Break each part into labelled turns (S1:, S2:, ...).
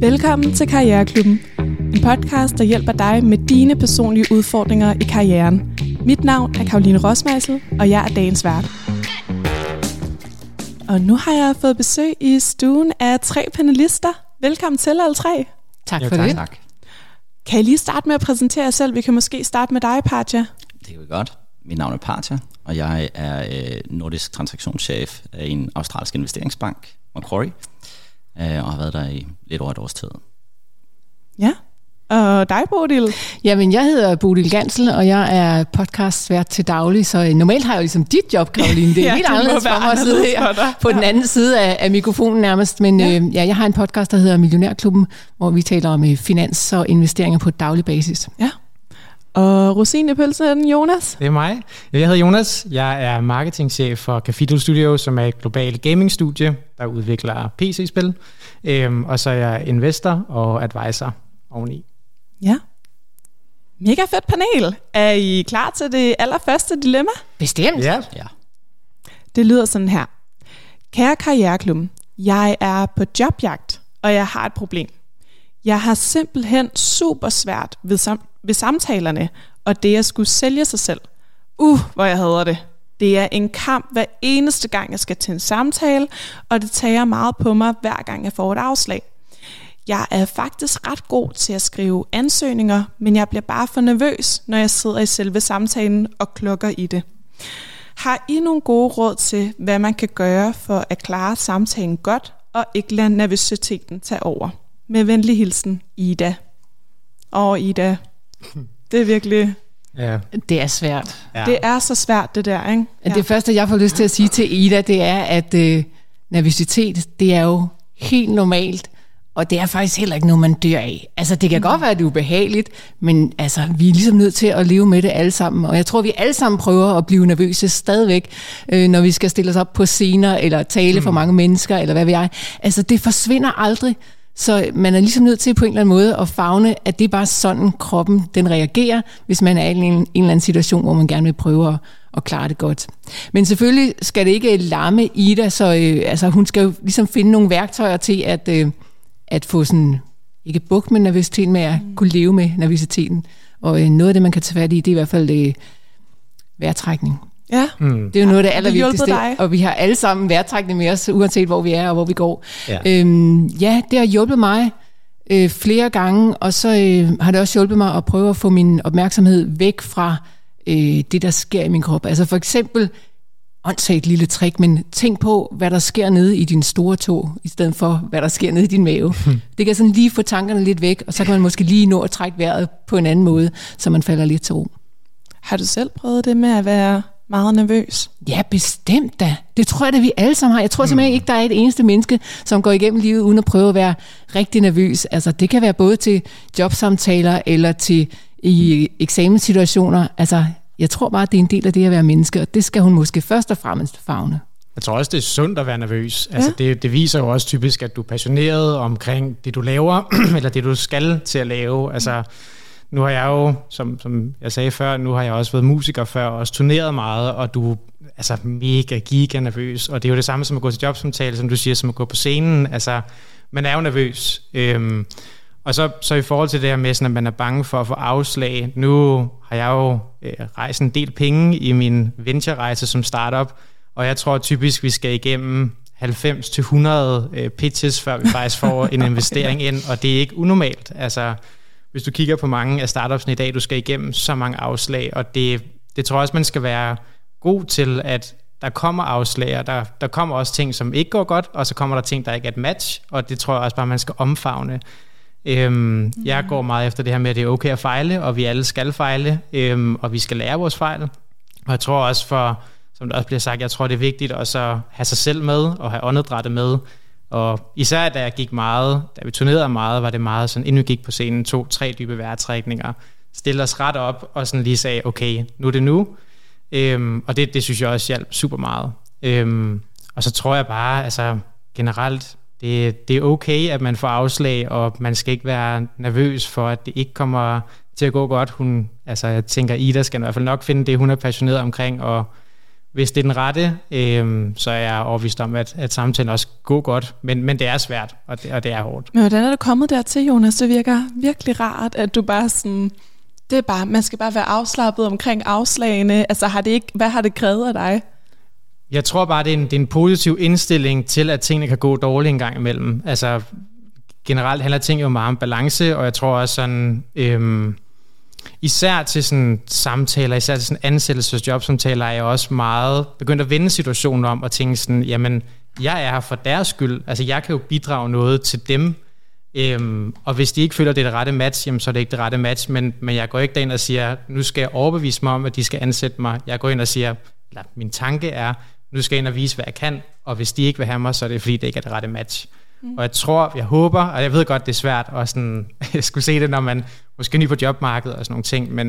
S1: Velkommen til Karriereklubben. En podcast, der hjælper dig med dine personlige udfordringer i karrieren. Mit navn er Karoline Rosmeisel, og jeg er dagens vært. Og nu har jeg fået besøg i stuen af tre panelister. Velkommen til alle tre.
S2: Tak for jo, tak, det. Tak.
S1: Kan I lige starte med at præsentere jer selv? Vi kan måske starte med dig, Patja.
S3: Det kan vi godt. Mit navn er Patja, og jeg er øh, nordisk transaktionschef af en australsk investeringsbank, Macquarie, øh, og har været der i lidt over et års tid.
S1: Ja, og dig, Bodil?
S2: Jamen, jeg hedder Bodil Gansel, og jeg er podcastvært til daglig, så øh, normalt har jeg jo ligesom dit job, Karoline. Det er ja, helt anderledes for mig at sidde her på den anden side af, af mikrofonen nærmest. Men ja. Øh, ja, jeg har en podcast, der hedder Millionærklubben, hvor vi taler om øh, finans og investeringer på daglig basis.
S1: Ja. Og rosin i pølsen, Jonas?
S4: Det er mig. Jeg hedder Jonas. Jeg er marketingchef for Cafidel Studio, som er et globalt gamingstudie, der udvikler PC-spil. Øhm, og så er jeg investor og advisor oveni.
S1: Ja. Mega fedt panel. Er I klar til det allerførste dilemma?
S2: Bestemt.
S4: Ja. ja.
S1: Det lyder sådan her. Kære Karriereklubben, jeg er på jobjagt, og jeg har et problem. Jeg har simpelthen super svært ved, sam- ved samtalerne, og det at skulle sælge sig selv. Uh, hvor jeg hader det. Det er en kamp hver eneste gang, jeg skal til en samtale, og det tager meget på mig, hver gang jeg får et afslag. Jeg er faktisk ret god til at skrive ansøgninger, men jeg bliver bare for nervøs, når jeg sidder i selve samtalen og klukker i det. Har I nogle gode råd til, hvad man kan gøre for at klare samtalen godt og ikke lade nervøsiteten tage over? Med venlig hilsen, Ida. Og Ida, det er virkelig...
S2: Ja. Det er svært.
S1: Ja. Det er så svært, det der, ikke?
S2: Ja. Det første, jeg får lyst til at sige til Ida, det er, at øh, nervøsitet, det er jo helt normalt. Og det er faktisk heller ikke noget, man dør af. Altså, det kan mm. godt være, at det er ubehageligt, men altså, vi er ligesom nødt til at leve med det alle sammen. Og jeg tror, vi alle sammen prøver at blive nervøse stadigvæk, øh, når vi skal stille os op på scener, eller tale mm. for mange mennesker, eller hvad ved jeg. Altså, det forsvinder aldrig. Så man er ligesom nødt til på en eller anden måde at fagne, at det er bare sådan, kroppen den reagerer, hvis man er i en, en eller anden situation, hvor man gerne vil prøve at, at klare det godt. Men selvfølgelig skal det ikke larme Ida, så øh, altså, hun skal jo ligesom finde nogle værktøjer til at... Øh, at få sådan, ikke bukt med nervøsiteten, men at kunne leve med nervøsiteten. Og øh, noget af det, man kan tage fat i, det er i hvert fald øh, vejrtrækning.
S1: Ja.
S2: Mm. Det er jo noget af det allervigtigste, og vi har alle sammen vejrtrækning med os, uanset hvor vi er og hvor vi går. Ja, øhm, ja det har hjulpet mig øh, flere gange, og så øh, har det også hjulpet mig at prøve at få min opmærksomhed væk fra øh, det, der sker i min krop. Altså for eksempel åndssvagt lille trick, men tænk på, hvad der sker nede i din store tog, i stedet for, hvad der sker nede i din mave. Det kan sådan lige få tankerne lidt væk, og så kan man måske lige nå at trække vejret på en anden måde, så man falder lidt til ro.
S1: Har du selv prøvet det med at være meget nervøs?
S2: Ja, bestemt da. Det tror jeg da, vi alle sammen har. Jeg tror simpelthen ikke, der er et eneste menneske, som går igennem livet uden at prøve at være rigtig nervøs. Altså, det kan være både til jobsamtaler eller til i eksamenssituationer. Altså, jeg tror bare, at det er en del af det at være menneske, og det skal hun måske først og fremmest fagne.
S4: Jeg tror også, det er sundt at være nervøs. Altså, ja. det, det viser jo også typisk, at du er passioneret omkring det, du laver, eller det, du skal til at lave. Altså, nu har jeg jo, som, som jeg sagde før, nu har jeg også været musiker før, og også turneret meget, og du er altså, mega, giga nervøs. Og det er jo det samme som at gå til jobsamtale, som du siger, som at gå på scenen. Altså, man er jo nervøs. Øhm, og så, så i forhold til det her med, sådan, at man er bange for at få afslag. Nu har jeg jo øh, rejst en del penge i min venture-rejse som startup, og jeg tror typisk, vi skal igennem 90-100 øh, pitches, før vi faktisk får en investering ind, og det er ikke unormalt. Altså, hvis du kigger på mange af startupsene i dag, du skal igennem så mange afslag, og det, det tror jeg også, man skal være god til, at der kommer afslag, og der, der kommer også ting, som ikke går godt, og så kommer der ting, der ikke er et match, og det tror jeg også bare, man skal omfavne. Øhm, mm. Jeg går meget efter det her med, at det er okay at fejle, og vi alle skal fejle, øhm, og vi skal lære vores fejl. Og jeg tror også for, som der også bliver sagt, jeg tror det er vigtigt også at have sig selv med, og have åndedrættet med. Og især da jeg gik meget, da vi turnerede meget, var det meget sådan, inden vi gik på scenen, to, tre dybe vejrtrækninger, stille os ret op, og sådan lige sagde, okay, nu er det nu. Øhm, og det, det synes jeg også hjalp super meget. Øhm, og så tror jeg bare, altså generelt, det, det er okay, at man får afslag, og man skal ikke være nervøs for, at det ikke kommer til at gå godt. Hun, altså jeg tænker, Ida skal i hvert fald nok finde det, hun er passioneret omkring, og hvis det er den rette, øh, så er jeg overbevist om, at, at samtalen også går godt. Men, men det er svært, og det, og det er hårdt.
S1: Men hvordan er du kommet dertil, Jonas? Det virker virkelig rart, at du bare sådan... Det er bare, man skal bare være afslappet omkring afslagene. Altså, har det ikke, hvad har det krævet af dig?
S4: Jeg tror bare, det er, en, det er en positiv indstilling til, at tingene kan gå dårligt en gang imellem. Altså, generelt handler ting jo meget om balance, og jeg tror også sådan... Øh, især til sådan samtaler, især til sådan ansættelsesjobsamtaler, er jeg også meget begyndt at vende situationen om og tænke sådan, jamen, jeg er her for deres skyld. Altså, jeg kan jo bidrage noget til dem, Øhm, og hvis de ikke føler, det er det rette match, jamen, så er det ikke det rette match, men, men jeg går ikke derind og siger, nu skal jeg overbevise mig om, at de skal ansætte mig. Jeg går ind og siger, eller min tanke er, nu skal jeg ind og vise, hvad jeg kan, og hvis de ikke vil have mig, så er det fordi, det ikke er det rette match. Mm. Og jeg tror, jeg håber, og jeg ved godt, det er svært at sådan, jeg skulle se det, når man måske er ny på jobmarkedet og sådan nogle ting, men,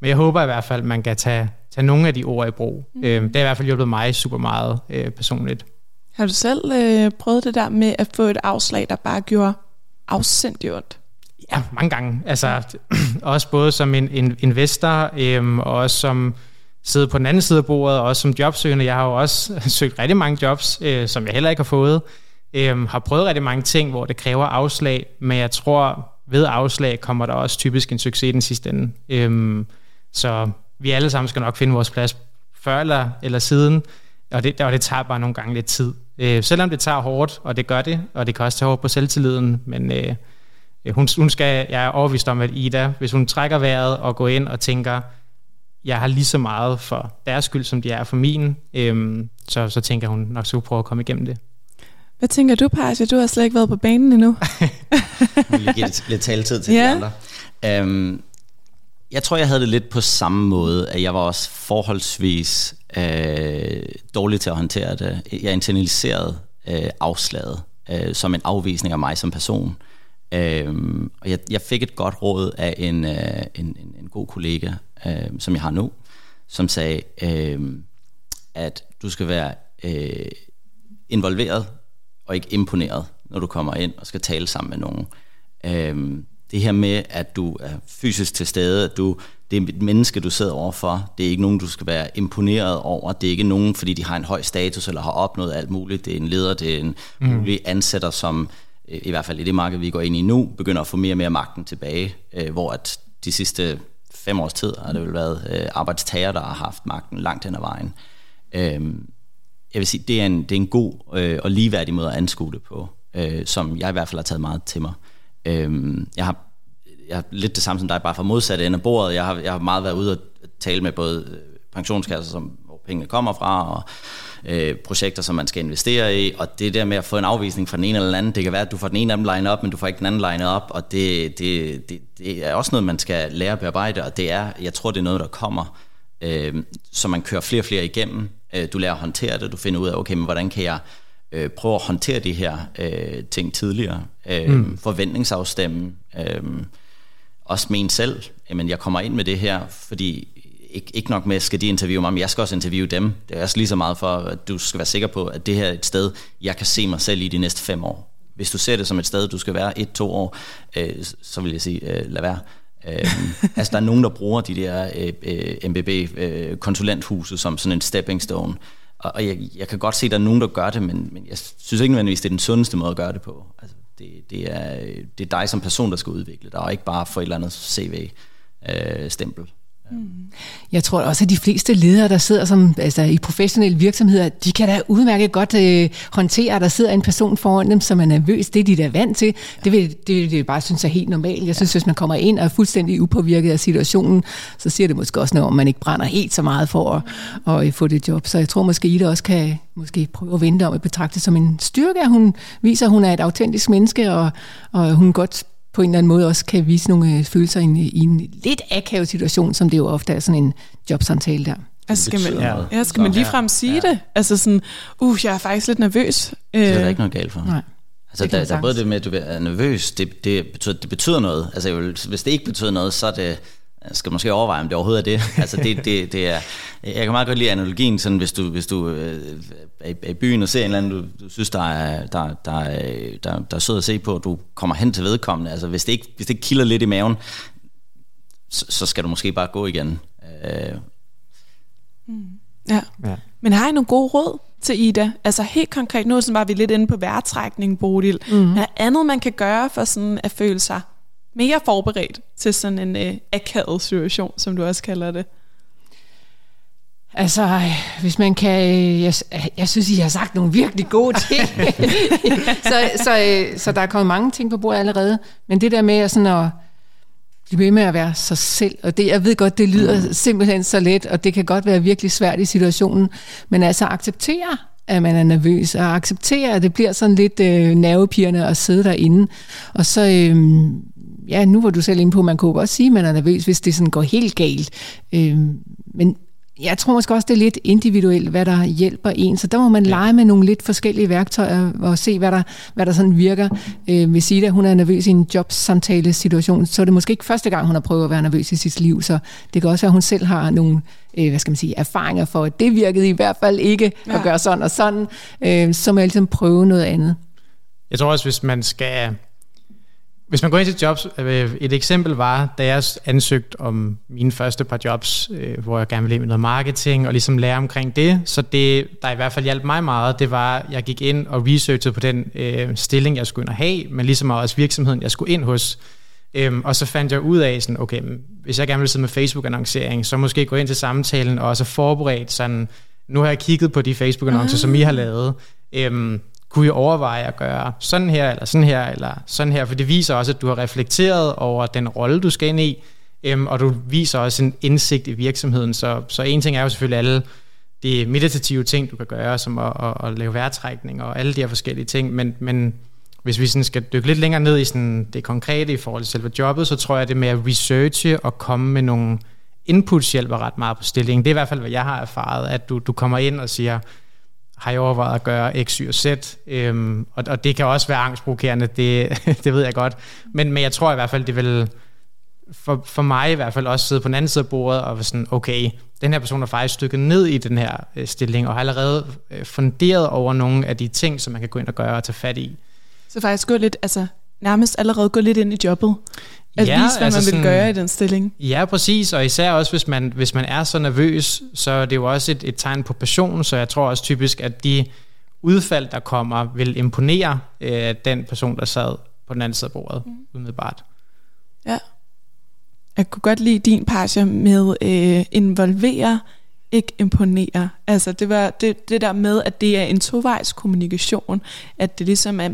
S4: men jeg håber i hvert fald, at man kan tage, tage nogle af de ord i brug. Mm. Øhm, det har i hvert fald hjulpet mig super meget øh, personligt.
S1: Har du selv øh, prøvet det der med at få et afslag, der bare gjorde afsindig ondt?
S4: Ja, mange gange. Altså, også både som en, en investor, øhm, og også som sidder på den anden side af bordet, og også som jobsøgende. Jeg har jo også søgt rigtig mange jobs, øh, som jeg heller ikke har fået. Øhm, har prøvet rigtig mange ting, hvor det kræver afslag, men jeg tror, ved afslag kommer der også typisk en succes i den sidste ende. Øhm, så vi alle sammen skal nok finde vores plads før eller, eller siden, og det, og det tager bare nogle gange lidt tid. Øh, selvom det tager hårdt, og det gør det, og det kan også tage hårdt på selvtilliden, men øh, hun, hun skal, jeg er overvist om, at Ida, hvis hun trækker vejret og går ind og tænker, jeg har lige så meget for deres skyld, som de er for min, øh, så, så tænker hun nok så prøve at komme igennem det.
S1: Hvad tænker du, Parja? Du har slet ikke været på banen endnu.
S3: jeg vil give lidt taletid til ja. de andre. Um, jeg tror, jeg havde det lidt på samme måde, at jeg var også forholdsvis øh, dårlig til at håndtere det. Jeg internaliserede øh, afslaget øh, som en afvisning af mig som person. Øh, og jeg, jeg fik et godt råd af en, øh, en, en, en god kollega, øh, som jeg har nu, som sagde, øh, at du skal være øh, involveret og ikke imponeret, når du kommer ind og skal tale sammen med nogen. Øh, det her med, at du er fysisk til stede, at du, det er et menneske, du sidder overfor. Det er ikke nogen, du skal være imponeret over. Det er ikke nogen, fordi de har en høj status eller har opnået alt muligt. Det er en leder, det er en mm. mulig ansætter, som i hvert fald i det marked, vi går ind i nu, begynder at få mere og mere magten tilbage, øh, hvor at de sidste fem års tid har det vel været øh, arbejdstager, der har haft magten langt hen ad vejen. Øh, jeg vil sige, det er en, det er en god øh, og ligeværdig måde at anskue det på, øh, som jeg i hvert fald har taget meget til mig. Øh, jeg har jeg har lidt det samme som dig, bare fra modsatte ende af bordet. Jeg har, jeg har meget været ude og tale med både øh, pensionskasser, som, hvor pengene kommer fra, og øh, projekter, som man skal investere i, og det der med at få en afvisning fra den ene eller den anden, det kan være, at du får den ene af dem line op, men du får ikke den anden line op, og det, det, det, det er også noget, man skal lære at bearbejde, og det er, jeg tror, det er noget, der kommer, øh, så man kører flere og flere igennem, øh, du lærer at håndtere det, du finder ud af, okay, men hvordan kan jeg øh, prøve at håndtere de her øh, ting tidligere, øh, mm. forventningsafstemme, øh, også med en selv, jamen jeg kommer ind med det her, fordi ikke, ikke nok med, skal de interviewe mig, men jeg skal også interviewe dem. Det er også lige så meget for, at du skal være sikker på, at det her er et sted, jeg kan se mig selv i de næste fem år. Hvis du ser det som et sted, du skal være et, to år, øh, så vil jeg sige, øh, lad være øh, altså der er nogen, der bruger de der øh, øh, MBB-konsulenthuse øh, som sådan en stepping stone, og, og jeg, jeg kan godt se, at der er nogen, der gør det, men, men jeg synes ikke nødvendigvis, det er den sundeste måde at gøre det på. Altså, det, det, er, øh, det er dig som person, der skal udvikle dig, og ikke bare få et eller andet CV-stempel. Øh,
S2: jeg tror også, at de fleste ledere, der sidder som, altså, i professionelle virksomheder, de kan da udmærket godt øh, håndtere, at der sidder en person foran dem, som er nervøs. Det er de der vant til. Det, vil, det, det bare synes er helt normalt. Jeg synes, ja. hvis man kommer ind og er fuldstændig upåvirket af situationen, så siger det måske også noget om, man ikke brænder helt så meget for at, at, at få det job. Så jeg tror måske, Ida også kan måske prøve at vente om at betragte som en styrke, at hun viser, at hun er et autentisk menneske, og, og hun godt på en eller anden måde også kan vise nogle øh, følelser i en, i en lidt akavet situation, som det jo ofte er sådan en jobsamtale der.
S1: Altså skal man, ja, ja, skal man ligefrem sige ja. det? Altså sådan, uh, jeg er faktisk lidt nervøs.
S3: Det er der ikke noget galt for. Nej. Altså, der, der er både det med, at du er nervøs, det, det, betyder, det betyder noget. Altså, hvis det ikke betyder noget, så er det, skal måske overveje, om det overhovedet er det. Altså det, det, det er, jeg kan meget godt lide analogien, sådan hvis du, hvis du øh, er i byen og ser en eller anden, du, du synes, der er, der, der, er, der, der er sød at se på, og du kommer hen til vedkommende. Altså hvis det ikke, hvis det ikke kilder lidt i maven, så, så skal du måske bare gå igen. Øh.
S1: Mm. Ja. ja. Men har I nogle gode råd til Ida? Altså helt konkret, nu var vi lidt inde på værtrækning, Bodil. Mm. Er andet, man kan gøre for sådan at føle sig mere forberedt til sådan en øh, akavet situation, som du også kalder det?
S2: Altså, hvis man kan... Jeg, jeg synes, I har sagt nogle virkelig gode ting. så, så, øh, så der er kommet mange ting på bordet allerede. Men det der med at, sådan at blive ved med at være sig selv, og det, jeg ved godt, det lyder mm. simpelthen så let, og det kan godt være virkelig svært i situationen, men altså acceptere, at man er nervøs, og acceptere, at det bliver sådan lidt øh, nervepirrende at sidde derinde. Og så, øh, ja, nu var du selv inde på, man kunne godt sige, at man er nervøs, hvis det sådan går helt galt. Øh, men jeg tror måske også, det er lidt individuelt, hvad der hjælper en. Så der må man ja. lege med nogle lidt forskellige værktøjer og se, hvad der, hvad der sådan virker. Øh, hvis Ida, hun er nervøs i en jobsamtale situation, så er det måske ikke første gang, hun har prøvet at være nervøs i sit liv. Så det kan også være, at hun selv har nogle øh, hvad skal man sige, erfaringer for, at det virkede i hvert fald ikke ja. at gøre sådan og sådan. Øh, så må jeg ligesom prøve noget andet.
S4: Jeg tror også, hvis man skal hvis man går ind til jobs, øh, et eksempel var, da jeg ansøgte om mine første par jobs, øh, hvor jeg gerne ville ind med noget marketing og ligesom lære omkring det. Så det, der i hvert fald hjalp mig meget, det var, at jeg gik ind og researchede på den øh, stilling, jeg skulle ind og have, men ligesom også virksomheden, jeg skulle ind hos. Øhm, og så fandt jeg ud af, sådan, okay, hvis jeg gerne vil sidde med Facebook-annoncering, så måske gå ind til samtalen og så forberedt sådan, nu har jeg kigget på de Facebook-annoncer, som I har lavet. Øhm, kunne I overveje at gøre sådan her, eller sådan her, eller sådan her, for det viser også, at du har reflekteret over den rolle, du skal ind i, øhm, og du viser også en indsigt i virksomheden. Så, så en ting er jo selvfølgelig alle de meditative ting, du kan gøre, som at, at, at lave vejrtrækning og alle de her forskellige ting, men, men hvis vi sådan skal dykke lidt længere ned i sådan det konkrete i forhold til selve jobbet, så tror jeg, at det med at researche og komme med nogle inputs hjælper ret meget på stillingen. Det er i hvert fald, hvad jeg har erfaret, at du, du kommer ind og siger, har jeg overvejet at gøre X, Y og Z, øhm, og, og det kan også være angstprovokerende, det, det ved jeg godt, men, men jeg tror i hvert fald, det vil for, for mig i hvert fald også sidde på den anden side af bordet og være sådan, okay, den her person er faktisk stykket ned i den her øh, stilling, og har allerede øh, funderet over nogle af de ting, som man kan gå ind og gøre og tage fat i.
S1: Så faktisk gå lidt, altså nærmest allerede gå lidt ind i jobbet. At ja, vise, hvad altså man vil sådan, gøre i den stilling.
S4: Ja, præcis, og især også, hvis man, hvis man er så nervøs, så er det jo også et, et tegn på passion, så jeg tror også typisk, at de udfald, der kommer, vil imponere øh, den person, der sad på den anden side af bordet, mm. umiddelbart.
S1: Ja. Jeg kunne godt lide din passion med øh, involvere, ikke imponere. Altså det var det, det der med, at det er en tovejs kommunikation, at det ligesom er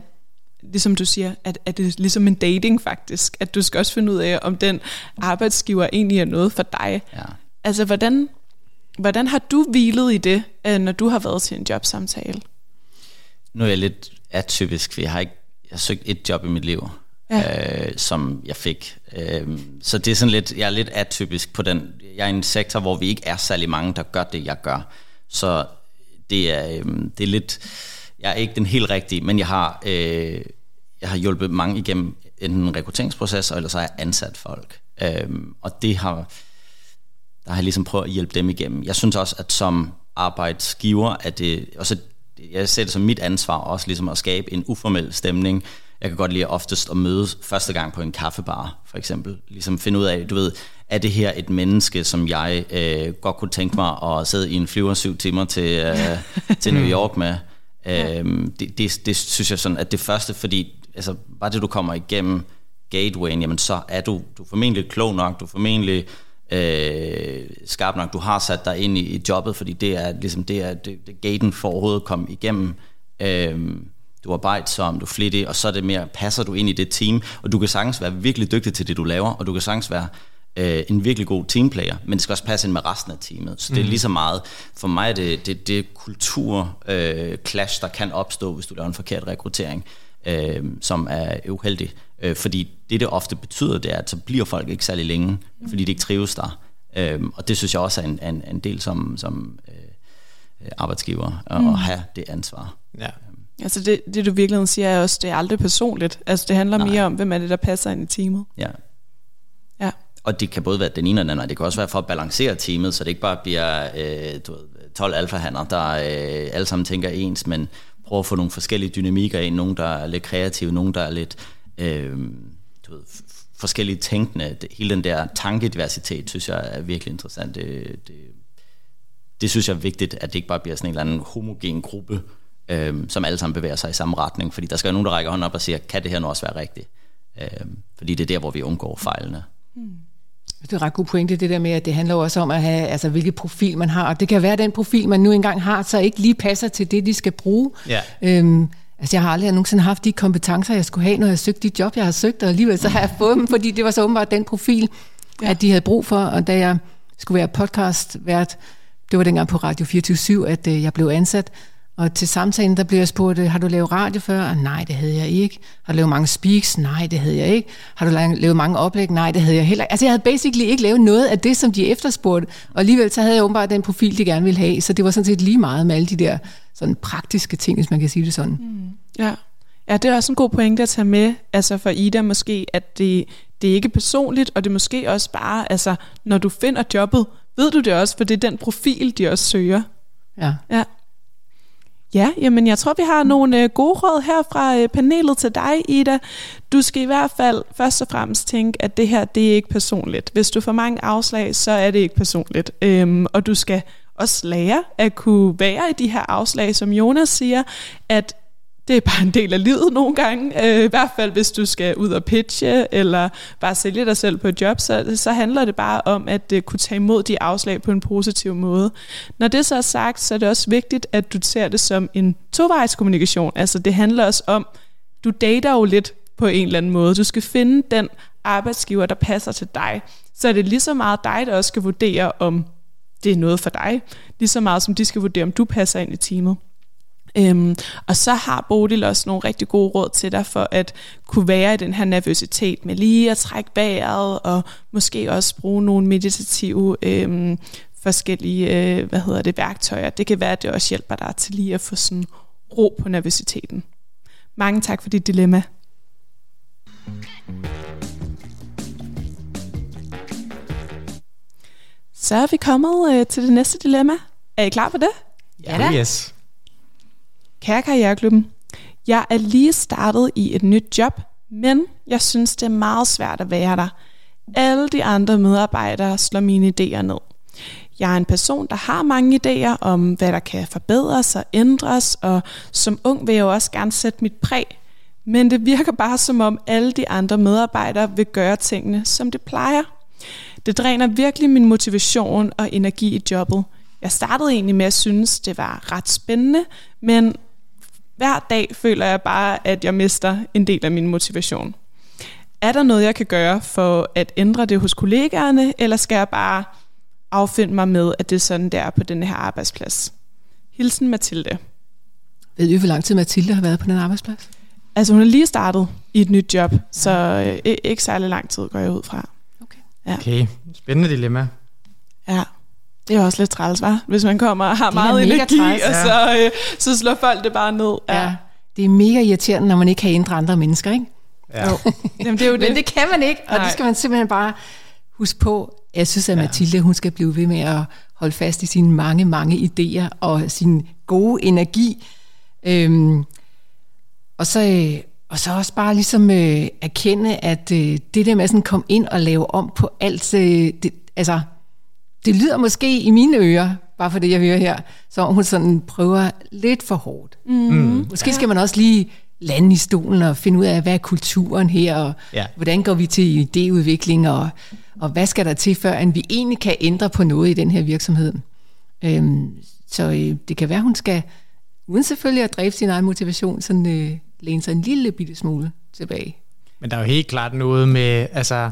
S1: ligesom du siger, at, at det er ligesom en dating faktisk, at du skal også finde ud af, om den arbejdsgiver egentlig er noget for dig. Ja. Altså, hvordan, hvordan har du hvilet i det, øh, når du har været til en jobsamtale?
S3: Nu er jeg lidt atypisk, for jeg har ikke jeg har søgt et job i mit liv, ja. øh, som jeg fik. Øh, så det er sådan lidt, jeg er lidt atypisk på den. Jeg er i en sektor, hvor vi ikke er særlig mange, der gør det, jeg gør. Så det er, øh, det er lidt jeg er ikke den helt rigtige, men jeg har, øh, jeg har hjulpet mange igennem en rekrutteringsproces, og ellers har jeg ansat folk. Øh, og det har, der har jeg ligesom prøvet at hjælpe dem igennem. Jeg synes også, at som arbejdsgiver, at det også, jeg ser det som mit ansvar også ligesom at skabe en uformel stemning. Jeg kan godt lide oftest at mødes første gang på en kaffebar, for eksempel. Ligesom finde ud af, du ved, er det her et menneske, som jeg øh, godt kunne tænke mig at sidde i en flyver syv timer til, øh, til New York med? Ja. Øhm, det, det, det synes jeg sådan, at det første, fordi altså, bare det du kommer igennem gatewayen, jamen så er du, du er formentlig klog nok, du er formentlig øh, skarp nok, du har sat dig ind i, i jobbet, fordi det er ligesom det er det, det gaten for overhovedet at komme igennem. Øhm, du er arbejdsom, du er flittig, og så er det mere, passer du ind i det team, og du kan sagtens være virkelig dygtig til det, du laver, og du kan sagtens være øh, en virkelig god teamplayer, men det skal også passe ind med resten af teamet. Så mm. det er mhm. lige så meget, for mig er det, det, det kultur øh, clash, der kan opstå, hvis du laver en forkert rekruttering, øh, som er uheldig. Øh, fordi det, det ofte betyder, det er, at så bliver folk ikke særlig længe, mm. fordi de ikke trives der. Øh, og det synes jeg også er en, en, en del som, som øh, arbejdsgiver, at mm. have det ansvar. Ja.
S1: Altså det, det du virkelig siger er også, det er aldrig personligt. Altså det handler Nej. mere om, hvem er det, der passer ind i teamet.
S3: Ja. Og det kan både være den ene og den anden, og det kan også være for at balancere teamet, så det ikke bare bliver øh, du ved, 12 alfahander, der øh, alle sammen tænker ens, men prøver at få nogle forskellige dynamikker ind. Nogen, der er lidt kreative, nogen, der er lidt øh, du ved, forskellige tænkende. Hele den der tankediversitet, synes jeg er virkelig interessant. Det, det, det synes jeg er vigtigt, at det ikke bare bliver sådan en eller anden homogen gruppe, øh, som alle sammen bevæger sig i samme retning, fordi der skal jo nogen, der rækker hånden op og siger, kan det her nu også være rigtigt? Øh, fordi det er der, hvor vi undgår fejlene. Mm.
S2: Det er et ret god pointe, det der med, at det handler også om at have, altså hvilket profil man har, og det kan være, at den profil, man nu engang har, så ikke lige passer til det, de skal bruge.
S3: Ja.
S2: Øhm, altså jeg har aldrig nogensinde haft de kompetencer, jeg skulle have, når jeg søgte de job, jeg har søgt, og alligevel så har jeg fået dem, fordi det var så åbenbart den profil, ja. at de havde brug for, og da jeg skulle være podcast-vært, det var dengang på Radio 24 at øh, jeg blev ansat, og til samtalen, der blev jeg spurgt, har du lavet radio før? Nej, det havde jeg ikke. Har du lavet mange speaks? Nej, det havde jeg ikke. Har du lavet mange oplæg? Nej, det havde jeg heller ikke. Altså, jeg havde basically ikke lavet noget af det, som de efterspurgte. Og alligevel så havde jeg åbenbart den profil, de gerne ville have. Så det var sådan set lige meget med alle de der sådan praktiske ting, hvis man kan sige det sådan. Mm.
S1: Ja. ja, det er også en god pointe at tage med, altså for Ida måske, at det, det er ikke personligt, og det er måske også bare, altså når du finder jobbet, ved du det også, for det er den profil, de også søger.
S2: Ja.
S1: Ja. Ja, jamen jeg tror, vi har nogle øh, gode råd her fra øh, panelet til dig, Ida. Du skal i hvert fald først og fremmest tænke, at det her, det er ikke personligt. Hvis du får mange afslag, så er det ikke personligt. Øhm, og du skal også lære at kunne være i de her afslag, som Jonas siger, at det er bare en del af livet nogle gange. Øh, I hvert fald hvis du skal ud og pitche, eller bare sælge dig selv på et job, så, så handler det bare om at øh, kunne tage imod de afslag på en positiv måde. Når det så er sagt, så er det også vigtigt, at du ser det som en tovejskommunikation. Altså det handler også om, du dater jo lidt på en eller anden måde. Du skal finde den arbejdsgiver, der passer til dig. Så er det lige så meget dig, der også skal vurdere, om det er noget for dig. Lige så meget som de skal vurdere, om du passer ind i teamet. Øhm, og så har Bodil også nogle rigtig gode råd til dig for at kunne være i den her nervøsitet med lige at trække vejret og måske også bruge nogle meditative øhm, forskellige øh, hvad hedder det, værktøjer. Det kan være, at det også hjælper dig til lige at få sådan ro på nervøsiteten. Mange tak for dit dilemma. Så er vi kommet øh, til det næste dilemma. Er I klar på det?
S4: Ja, da. Yes.
S1: Kære Karriereklubben, jeg er lige startet i et nyt job, men jeg synes, det er meget svært at være der. Alle de andre medarbejdere slår mine idéer ned. Jeg er en person, der har mange idéer om, hvad der kan forbedres og ændres, og som ung vil jeg jo også gerne sætte mit præg. Men det virker bare som om alle de andre medarbejdere vil gøre tingene, som det plejer. Det dræner virkelig min motivation og energi i jobbet. Jeg startede egentlig med at synes, det var ret spændende, men hver dag føler jeg bare, at jeg mister en del af min motivation. Er der noget, jeg kan gøre for at ændre det hos kollegaerne, eller skal jeg bare affinde mig med, at det er sådan, det er på den her arbejdsplads? Hilsen Mathilde.
S2: Ved I, hvor lang tid Mathilde har været på den arbejdsplads?
S1: Altså hun er lige startet i et nyt job, så øh, ikke særlig lang tid går jeg ud fra.
S2: Okay.
S1: Ja.
S4: Okay, spændende dilemma.
S1: Ja. Det er også lidt træls, var, Hvis man kommer og har meget energi, træls, og så, øh, så slår folk det bare ned.
S2: Ja. ja. Det er mega irriterende, når man ikke kan ændre andre mennesker, ikke?
S4: Ja. Jo.
S1: Jamen, det er jo det.
S2: Men det kan man ikke, og Nej. det skal man simpelthen bare huske på. Jeg synes, at Mathilde, hun skal blive ved med at holde fast i sine mange, mange idéer og sin gode energi. Øhm, og så... Øh, og så også bare ligesom øh, erkende, at øh, det der med at komme ind og lave om på alt, øh, det, altså det lyder måske i mine ører, bare for det jeg hører her, så hun sådan prøver lidt for hårdt. Mm. Mm. Måske ja. skal man også lige lande i stolen og finde ud af, hvad er kulturen her, og ja. hvordan går vi til idéudvikling, og, og hvad skal der til, før vi egentlig kan ændre på noget i den her virksomhed. Øhm, så øh, det kan være, hun skal, uden selvfølgelig at dræbe sin egen motivation, sådan øh, læne sig en lille bitte smule tilbage.
S4: Men der er jo helt klart noget med, altså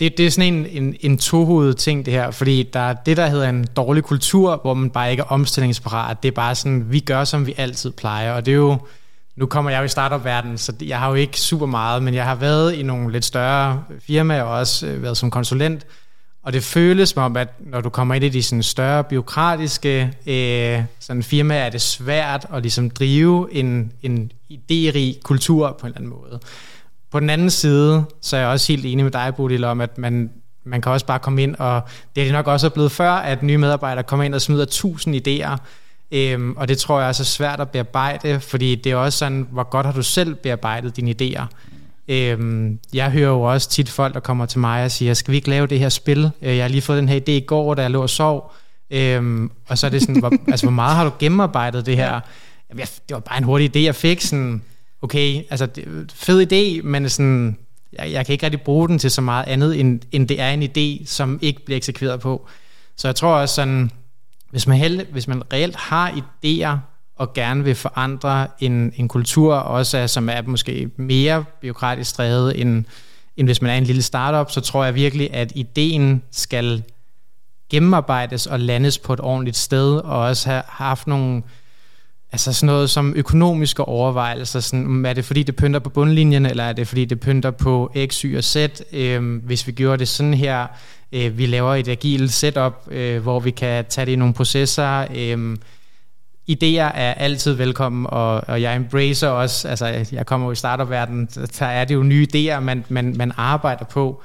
S4: det, det er sådan en, en, en tohovedet ting det her, fordi der er det, der hedder en dårlig kultur, hvor man bare ikke er omstillingsparat. Det er bare sådan, vi gør, som vi altid plejer, og det er jo, nu kommer jeg jo i startup-verdenen, så jeg har jo ikke super meget, men jeg har været i nogle lidt større firmaer og også øh, været som konsulent, og det føles som om, at når du kommer ind i de sådan større byråkratiske øh, sådan firmaer, er det svært at ligesom drive en, en idérig kultur på en eller anden måde. På den anden side, så er jeg også helt enig med dig, Bodil, om, at man, man kan også bare komme ind, og det er det nok også blevet før, at nye medarbejdere kommer ind og smider tusind idéer, øhm, og det tror jeg er så svært at bearbejde, fordi det er også sådan, hvor godt har du selv bearbejdet dine idéer. Øhm, jeg hører jo også tit folk, der kommer til mig og siger, skal vi ikke lave det her spil? Øh, jeg har lige fået den her idé i går, da jeg lå og sov. Øhm, og så er det sådan, hvor, altså, hvor meget har du gennemarbejdet det her? Jamen, jeg, det var bare en hurtig idé, jeg fik. Sådan, okay, altså fed idé, men sådan, jeg, jeg kan ikke rigtig bruge den til så meget andet, end, end det er en idé, som ikke bliver eksekveret på. Så jeg tror også sådan, hvis man, held, hvis man reelt har idéer, og gerne vil forandre en, en kultur, også er, som er måske mere byråkratisk drevet, end, end hvis man er en lille startup, så tror jeg virkelig, at ideen skal gennemarbejdes og landes på et ordentligt sted, og også have haft nogle altså sådan noget som økonomiske overvejelser. Sådan, er det fordi, det pynter på bundlinjen, eller er det fordi, det pynter på X, Y og Z? Øhm, hvis vi gjorde det sådan her, øh, vi laver et agilt setup, øh, hvor vi kan tage det i nogle processer. Øh, idéer er altid velkommen, og, og jeg embracer også, altså jeg kommer jo i startup-verdenen, der er det jo nye idéer, man, man, man arbejder på.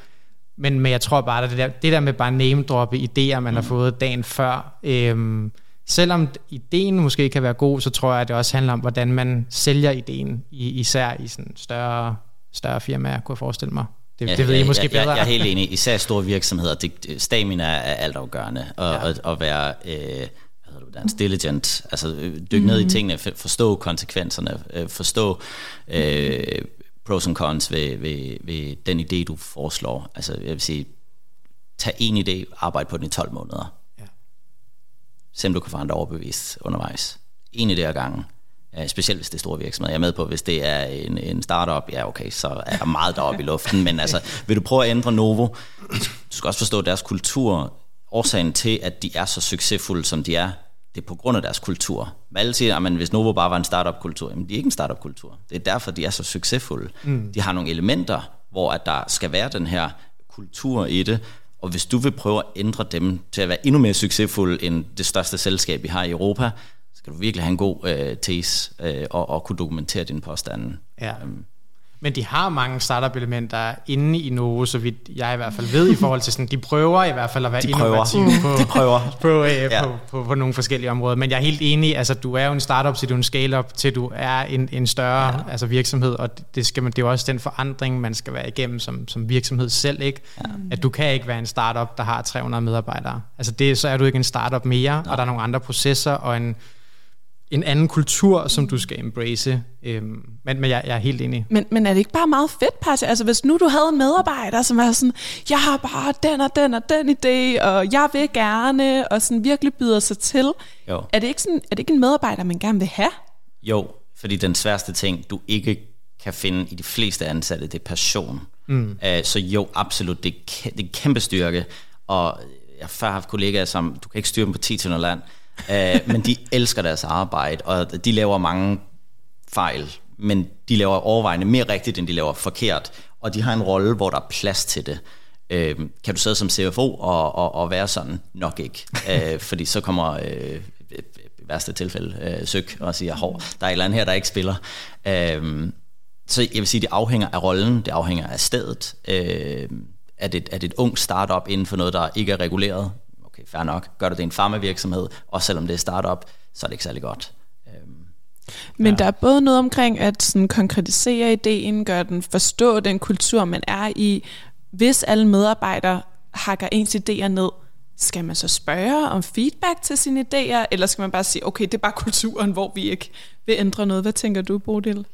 S4: Men, men jeg tror bare, at det der, det der med bare name-droppe idéer, man mm. har fået dagen før, øhm, selvom ideen måske kan være god, så tror jeg, at det også handler om, hvordan man sælger ideen, især i sådan større, større firmaer, kunne jeg forestille mig. Det, ja, det ved I måske
S3: jeg,
S4: bedre.
S3: Jeg, jeg er helt enig. Især store virksomheder. Det, stamina er altafgørende. Og, ja. og, og være øh, hvad du, dansk, diligent. Altså øh, dykke mm. ned i mhm. tingene, forstå konsekvenserne, øh, forstå øh, pros and cons ved, ved, ved den idé, du foreslår. Altså jeg vil sige, tag en idé, arbejde på den i 12 måneder selvom du kan få andre overbevist undervejs. En idé ad gangen. Specielt hvis det er store virksomheder. Jeg er med på, hvis det er en, en startup, ja okay, så er der meget deroppe i luften. Men altså, vil du prøve at ændre Novo? Du skal også forstå deres kultur. Årsagen til, at de er så succesfulde, som de er, det er på grund af deres kultur. Alle siger, at hvis Novo bare var en startup-kultur, jamen de er ikke en startup-kultur. Det er derfor, de er så succesfulde. Mm. De har nogle elementer, hvor at der skal være den her kultur i det, og hvis du vil prøve at ændre dem til at være endnu mere succesfulde end det største selskab, vi har i Europa, så skal du virkelig have en god øh, tese øh, og, og kunne dokumentere din påstande.
S4: Ja. Um, men de har mange startup-elementer inde i Novo, så vidt jeg i hvert fald ved, i forhold til sådan, de prøver i hvert fald at være de innovative på,
S3: de prøver.
S4: På, øh, ja. på, på, på, nogle forskellige områder. Men jeg er helt enig, altså du er jo en startup, så du er en scale-up, til du er en, en større ja. altså, virksomhed, og det, skal man, det er jo også den forandring, man skal være igennem som, som virksomhed selv, ikke? Ja. At du kan ikke være en startup, der har 300 medarbejdere. Altså det, så er du ikke en startup mere, ja. og der er nogle andre processer og en en anden kultur, som du skal embrace. Øhm, men, men jeg, jeg er helt enig.
S1: Men, men er det ikke bare meget fedt, Patrick? Altså hvis nu du havde en medarbejder, som var sådan, jeg har bare den og den og den idé, og jeg vil gerne, og sådan virkelig byder sig til. Jo. Er det ikke, sådan, er det ikke en medarbejder, man gerne vil have?
S3: Jo, fordi den sværeste ting, du ikke kan finde i de fleste ansatte, det er passion. Mm. Uh, så jo, absolut, det er, det er kæmpe styrke. Og jeg har før haft kollegaer, som du kan ikke styre dem på 10 til land, uh, men de elsker deres arbejde, og de laver mange fejl, men de laver overvejende mere rigtigt, end de laver forkert, og de har en rolle, hvor der er plads til det. Uh, kan du sidde som CFO og, og, og være sådan? Nok ikke, uh, fordi så kommer uh, i værste tilfælde uh, søg og siger, hov, der er et eller andet her, der ikke spiller. Uh, så jeg vil sige, det afhænger af rollen, det afhænger af stedet. Øh, er, det, er det et ung startup inden for noget, der ikke er reguleret? Okay, fair nok, gør du det i en farmavirksomhed, og selvom det er startup, så er det ikke særlig godt. Øhm,
S1: Men ja. der er både noget omkring at sådan konkretisere ideen, gøre den forstå den kultur, man er i. Hvis alle medarbejdere hakker ens idéer ned, skal man så spørge om feedback til sine idéer, eller skal man bare sige, okay, det er bare kulturen, hvor vi ikke vil ændre noget. Hvad tænker du, Bodil?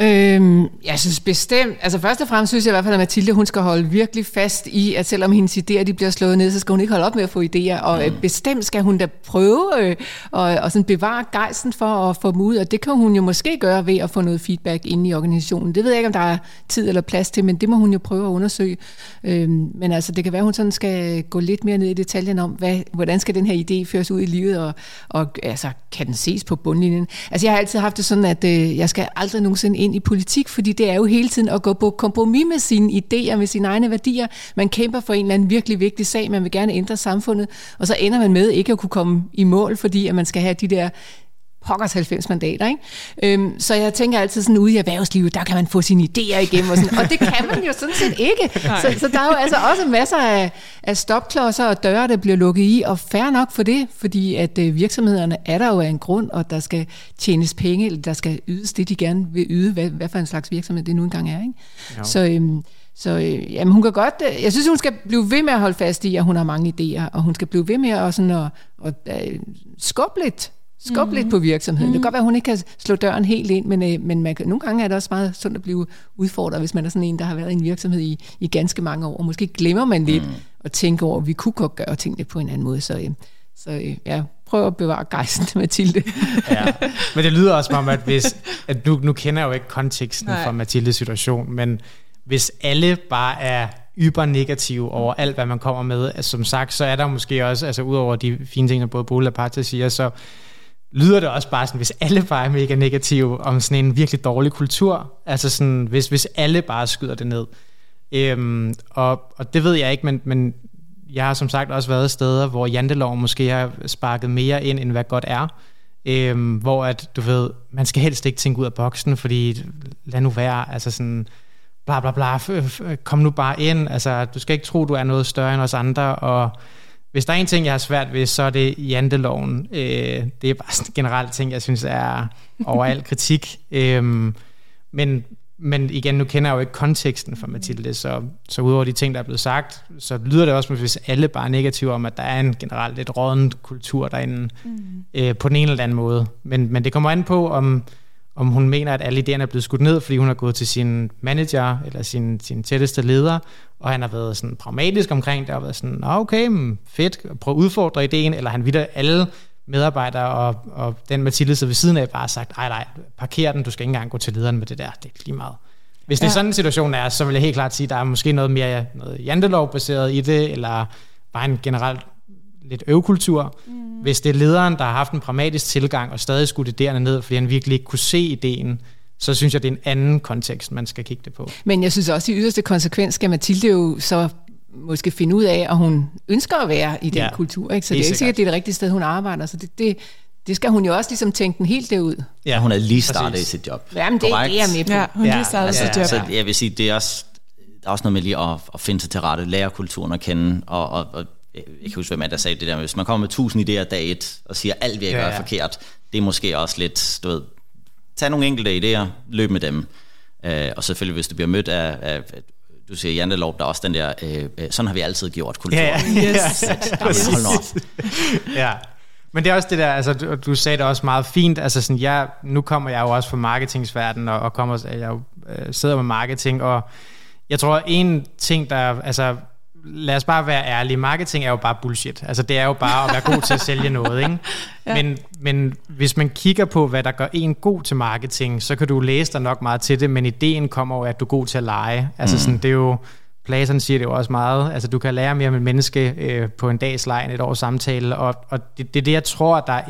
S2: Øhm, jeg synes bestemt, altså først og fremmest synes jeg i hvert fald, at Mathilde, hun skal holde virkelig fast i, at selvom hendes idéer de bliver slået ned, så skal hun ikke holde op med at få idéer, og mm. bestemt skal hun da prøve øh, og, og sådan bevare gejsten for at få dem ud, og det kan hun jo måske gøre ved at få noget feedback inde i organisationen. Det ved jeg ikke, om der er tid eller plads til, men det må hun jo prøve at undersøge. Øhm, men altså, det kan være, at hun sådan skal gå lidt mere ned i detaljen om, hvad, hvordan skal den her idé føres ud i livet, og, og altså, kan den ses på bundlinjen? Altså, jeg har altid haft det sådan, at øh, jeg skal aldrig nogensinde ind i politik, fordi det er jo hele tiden at gå på kompromis med sine idéer, med sine egne værdier. Man kæmper for en eller anden virkelig vigtig sag, man vil gerne ændre samfundet, og så ender man med ikke at kunne komme i mål, fordi at man skal have de der pokkers 90 mandater. Ikke? Øhm, så jeg tænker altid sådan, ude i erhvervslivet, der kan man få sine idéer igennem, og, sådan, og det kan man jo sådan set ikke. Så, så der er jo altså også masser af, af stopklodser og døre, der bliver lukket i, og fair nok for det, fordi at øh, virksomhederne er der jo af en grund, og der skal tjenes penge, eller der skal ydes det, de gerne vil yde, hvad, hvad for en slags virksomhed det nu engang er. Ikke? Så, øhm, så øh, jamen, hun kan godt, øh, jeg synes, hun skal blive ved med at holde fast i, at hun har mange idéer, og hun skal blive ved med at, sådan at, at, at øh, skubbe lidt skubbe mm. lidt på virksomheden. Mm. Det kan godt være, at hun ikke kan slå døren helt ind, men, øh, men man kan, nogle gange er det også meget sundt at blive udfordret, hvis man er sådan en, der har været i en virksomhed i, i ganske mange år. Og måske glemmer man lidt mm. at tænke over, at vi kunne godt gøre tingene på en anden måde. Så, øh, så øh, ja, prøv at bevare gejsten, Mathilde.
S4: ja, men det lyder også som at hvis, at nu, nu kender jeg jo ikke konteksten Nej. for Mathildes situation, men hvis alle bare er yber negativ over alt, hvad man kommer med, altså, som sagt, så er der måske også, altså udover de fine ting, der både Bola og Parta siger, så lyder det også bare sådan, hvis alle bare er mega negative om sådan en virkelig dårlig kultur, altså sådan, hvis, hvis alle bare skyder det ned. Øhm, og, og det ved jeg ikke, men, men jeg har som sagt også været steder, hvor jantelov måske har sparket mere ind, end hvad godt er. Øhm, hvor at, du ved, man skal helst ikke tænke ud af boksen, fordi lad nu være, altså sådan, bla bla bla, kom nu bare ind, altså du skal ikke tro, du er noget større end os andre, og hvis der er en ting, jeg har svært ved, så er det janteloven. Øh, det er bare sådan en generelt ting, jeg synes er over al kritik. Øh, men, men igen, nu kender jeg jo ikke konteksten for Mathilde, så, så udover de ting, der er blevet sagt, så lyder det også, hvis alle bare er negative om, at der er en generelt lidt rådden kultur derinde, mm. øh, på den ene eller anden måde. Men, men det kommer an på, om, om hun mener, at alle idéerne er blevet skudt ned, fordi hun har gået til sin manager eller sin, sin tætteste leder, og han har været sådan pragmatisk omkring det, og været sådan, okay, fedt, prøv at udfordre ideen, eller han vidder alle medarbejdere, og, og den Mathilde sidder ved siden af, bare sagt, nej, nej, parker den, du skal ikke engang gå til lederen med det der, det er lige meget. Hvis det ja. er sådan en situation er, så vil jeg helt klart sige, at der er måske noget mere noget jantelov-baseret i det, eller bare en generelt lidt øvkultur. Mm. Hvis det er lederen, der har haft en pragmatisk tilgang, og stadig skulle det ned, fordi han virkelig ikke kunne se ideen, så synes jeg, det er en anden kontekst, man skal kigge det på.
S2: Men jeg synes også, at i yderste konsekvens skal Mathilde jo så måske finde ud af, at hun ønsker at være i den ja, kultur. Ikke? Så det er, det er ikke sikkert, det er det rigtige sted, hun arbejder. Så det, det, det skal hun jo også ligesom tænke den helt derud.
S3: Ja, hun er lige startet Præcis. i sit job.
S2: Jamen, det, det er jeg med på.
S1: Ja, hun ja, lige startet altså, sit job.
S3: Så jeg vil sige, det er også, der er også noget med lige at, at finde sig til rette, lære kulturen at kende, og, og, og jeg kan huske, hvem er der sagde det der, hvis man kommer med tusind idéer dag et, og siger, alt vi ja, er forkert, det er måske også lidt, du ved, tag nogle enkelte idéer, løb med dem. Øh, og selvfølgelig, hvis du bliver mødt af, af du siger jantelov, der er også den der, øh, øh, sådan har vi altid gjort kultur.
S4: Ja, yes. Hold ja. Men det er også det der, altså du, du sagde det også meget fint, altså sådan, jeg, nu kommer jeg jo også fra marketingsverdenen, og, og kommer, jeg jo, øh, sidder med marketing, og jeg tror, en ting, der, altså lad os bare være ærlige, marketing er jo bare bullshit. Altså det er jo bare at være god til at sælge noget, ikke? Ja. Men, men hvis man kigger på, hvad der gør en god til marketing, så kan du læse dig nok meget til det, men ideen kommer jo, at du er god til at lege. Altså mm. sådan, det er jo, Platon siger det jo også meget, altså du kan lære mere om et menneske øh, på en dags leg end et års samtale, og, og det, det er det, jeg tror, der er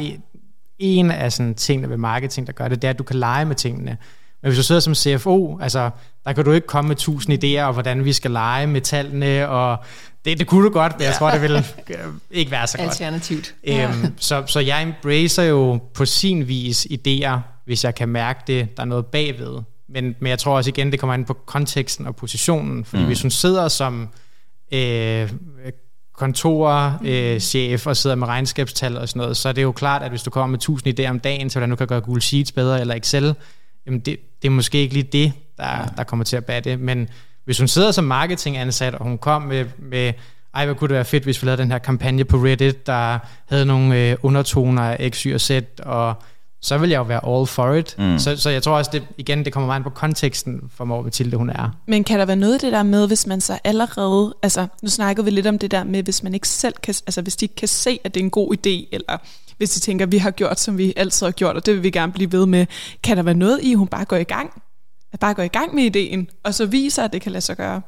S4: en af sådan tingene ved marketing, der gør det, det er, at du kan lege med tingene. Men hvis du sidder som CFO, altså, der kan du ikke komme med tusind idéer om, hvordan vi skal lege med tallene, og det, det kunne du godt, men jeg tror, det vil øh, ikke være så godt.
S2: Alternativt.
S4: Øhm, så, så jeg embracer jo på sin vis idéer, hvis jeg kan mærke det, der er noget bagved. Men, men jeg tror også igen, det kommer an på konteksten og positionen. Fordi mm. hvis hun sidder som øh, kontorchef øh, og sidder med regnskabstal og sådan noget, så er det jo klart, at hvis du kommer med tusind idéer om dagen til, hvordan du kan gøre Google Sheets bedre, eller Excel, jamen det, det er måske ikke lige det, der, ja. der kommer til at batte. Men hvis hun sidder som marketingansat, og hun kom med, med ej, hvor kunne det være fedt, hvis vi lavede den her kampagne på Reddit, der havde nogle øh, undertoner af X, Y og Z, og så vil jeg jo være all for it. Mm. Så, så jeg tror også, det, igen, det kommer meget på konteksten for, hvor Mathilde hun er.
S1: Men kan der være noget af det der med, hvis man så allerede, altså nu snakkede vi lidt om det der med, hvis man ikke selv kan, altså hvis de ikke kan se, at det er en god idé, eller hvis de tænker, at vi har gjort, som vi altid har gjort, og det vil vi gerne blive ved med, kan der være noget i, at hun bare går i gang? At bare går i gang med ideen, og så viser, at det kan lade sig gøre?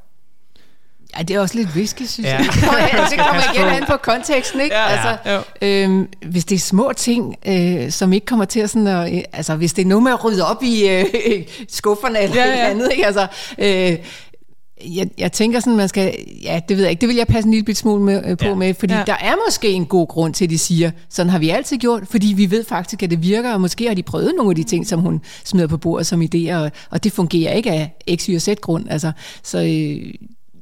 S2: Ja, det er også lidt whisky, synes ja. jeg. det kommer igen an på konteksten, ikke? Ja, altså, øhm, hvis det er små ting, øh, som ikke kommer til at sådan, at, øh, altså hvis det er noget med at rydde op i øh, skufferne eller ja, ja. andet, ikke? Altså, øh, jeg, jeg tænker sådan, man skal, ja, det ved jeg ikke, det vil jeg passe en lille smule med, øh, på ja. med, fordi ja. der er måske en god grund til, at de siger, sådan har vi altid gjort, fordi vi ved faktisk, at det virker, og måske har de prøvet nogle af de ting, som hun smider på bordet som idéer, og, og det fungerer ikke af X, Y og Z grund, altså, så øh,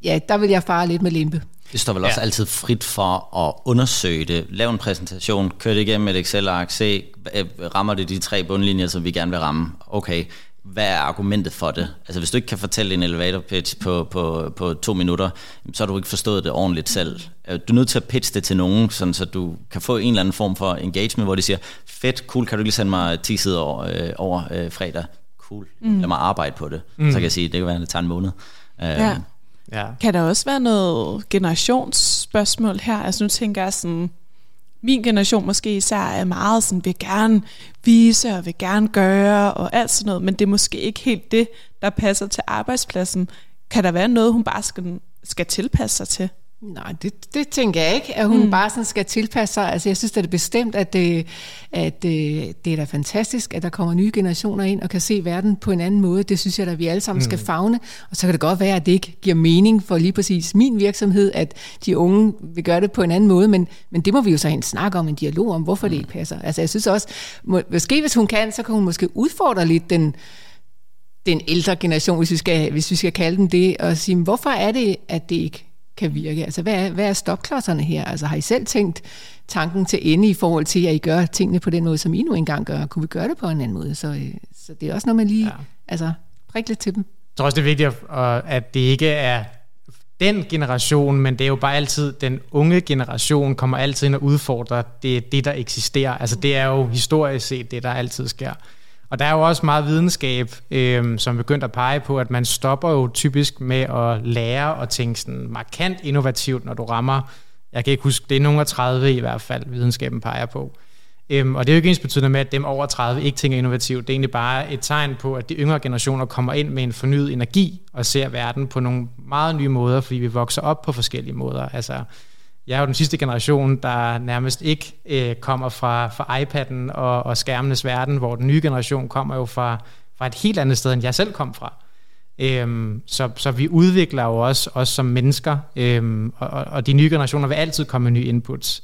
S2: ja, der vil jeg fare lidt med limpe.
S3: Det står vel også ja. altid frit for at undersøge det. Lav en præsentation, kør det igennem et Excel-ark, se, rammer det de tre bundlinjer, som vi gerne vil ramme. Okay, hvad er argumentet for det? Altså hvis du ikke kan fortælle en elevator pitch på, på, på to minutter, så har du ikke forstået det ordentligt selv. Øh, du er nødt til at pitche det til nogen, sådan så du kan få en eller anden form for engagement, hvor de siger, fedt, cool, kan du lige sende mig 10 sider over, øh, over øh, fredag? Cool, mm. lad mig arbejde på det. Mm. Så kan jeg sige, det kan være, at det tager en måned. Øh,
S1: ja. Ja. Kan der også være noget generationsspørgsmål her? Altså nu tænker jeg sådan, min generation måske især er meget sådan, vil gerne vise og vil gerne gøre og alt sådan noget, men det er måske ikke helt det, der passer til arbejdspladsen. Kan der være noget, hun bare skal, skal tilpasse sig til?
S2: Nej, det, det tænker jeg ikke, at hun mm. bare sådan skal tilpasse sig. Altså, jeg synes det er bestemt, at, det, at det, det er da fantastisk, at der kommer nye generationer ind og kan se verden på en anden måde. Det synes jeg, at vi alle sammen mm. skal fagne. Og så kan det godt være, at det ikke giver mening for lige præcis min virksomhed, at de unge vil gøre det på en anden måde, men, men det må vi jo så en snakke om, en dialog om, hvorfor mm. det ikke passer. Altså, jeg synes også, må, måske hvis hun kan, så kan hun måske udfordre lidt den, den ældre generation, hvis vi, skal, hvis vi skal kalde den det, og sige, hvorfor er det, at det ikke kan virke. Altså, hvad er, hvad er stopklodserne her? Altså, har I selv tænkt tanken til ende i forhold til, at I gør tingene på den måde, som I nu engang gør? Kunne vi gøre det på en anden måde? Så, øh, så det er også noget, man lige ja. altså, prikke lidt til dem.
S4: Jeg tror også, det er vigtigt, at det ikke er den generation, men det er jo bare altid, den unge generation kommer altid ind og udfordrer det, det der eksisterer. Altså det er jo historisk set det, der altid sker. Og der er jo også meget videnskab, øh, som begyndt at pege på, at man stopper jo typisk med at lære og tænke sådan markant innovativt, når du rammer, jeg kan ikke huske, det er nogen af 30 i hvert fald, videnskaben peger på. Øhm, og det er jo ikke ens betydende med, at dem over 30 ikke tænker innovativt. Det er egentlig bare et tegn på, at de yngre generationer kommer ind med en fornyet energi og ser verden på nogle meget nye måder, fordi vi vokser op på forskellige måder. Altså, jeg er jo den sidste generation, der nærmest ikke øh, kommer fra, fra iPad'en og, og skærmenes verden, hvor den nye generation kommer jo fra, fra et helt andet sted, end jeg selv kom fra. Øhm, så, så vi udvikler jo også os som mennesker, øhm, og, og de nye generationer vil altid komme med nye inputs.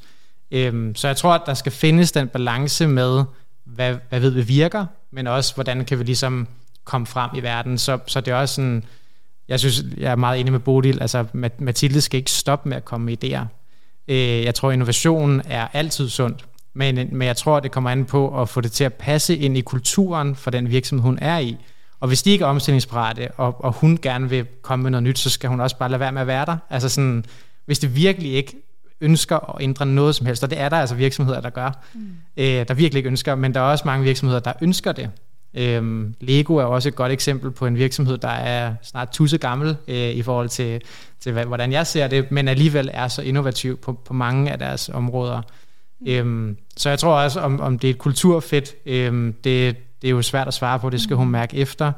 S4: Øhm, så jeg tror, at der skal findes den balance med, hvad, hvad ved vi virker, men også hvordan kan vi ligesom komme frem i verden. Så, så det er også sådan, jeg synes, jeg er meget enig med Bodil, altså Mathilde skal ikke stoppe med at komme med idéer. Øh, jeg tror, innovation er altid sundt, men, men jeg tror, det kommer an på at få det til at passe ind i kulturen for den virksomhed, hun er i. Og hvis de ikke er omstillingsparate, og, og hun gerne vil komme med noget nyt, så skal hun også bare lade være med at være der. Altså sådan, hvis det virkelig ikke ønsker at ændre noget som helst, og det er der altså virksomheder, der gør, mm. øh, der virkelig ikke ønsker, men der er også mange virksomheder, der ønsker det. Øhm, Lego er også et godt eksempel på en virksomhed, der er snart tusse gammel øh, i forhold til, til, hvordan jeg ser det, men alligevel er så innovativ på, på mange af deres områder. Mm. Øhm, så jeg tror også, om, om det er et kulturfedt, øhm, det, det er jo svært at svare på, det skal hun mm. mærke efter.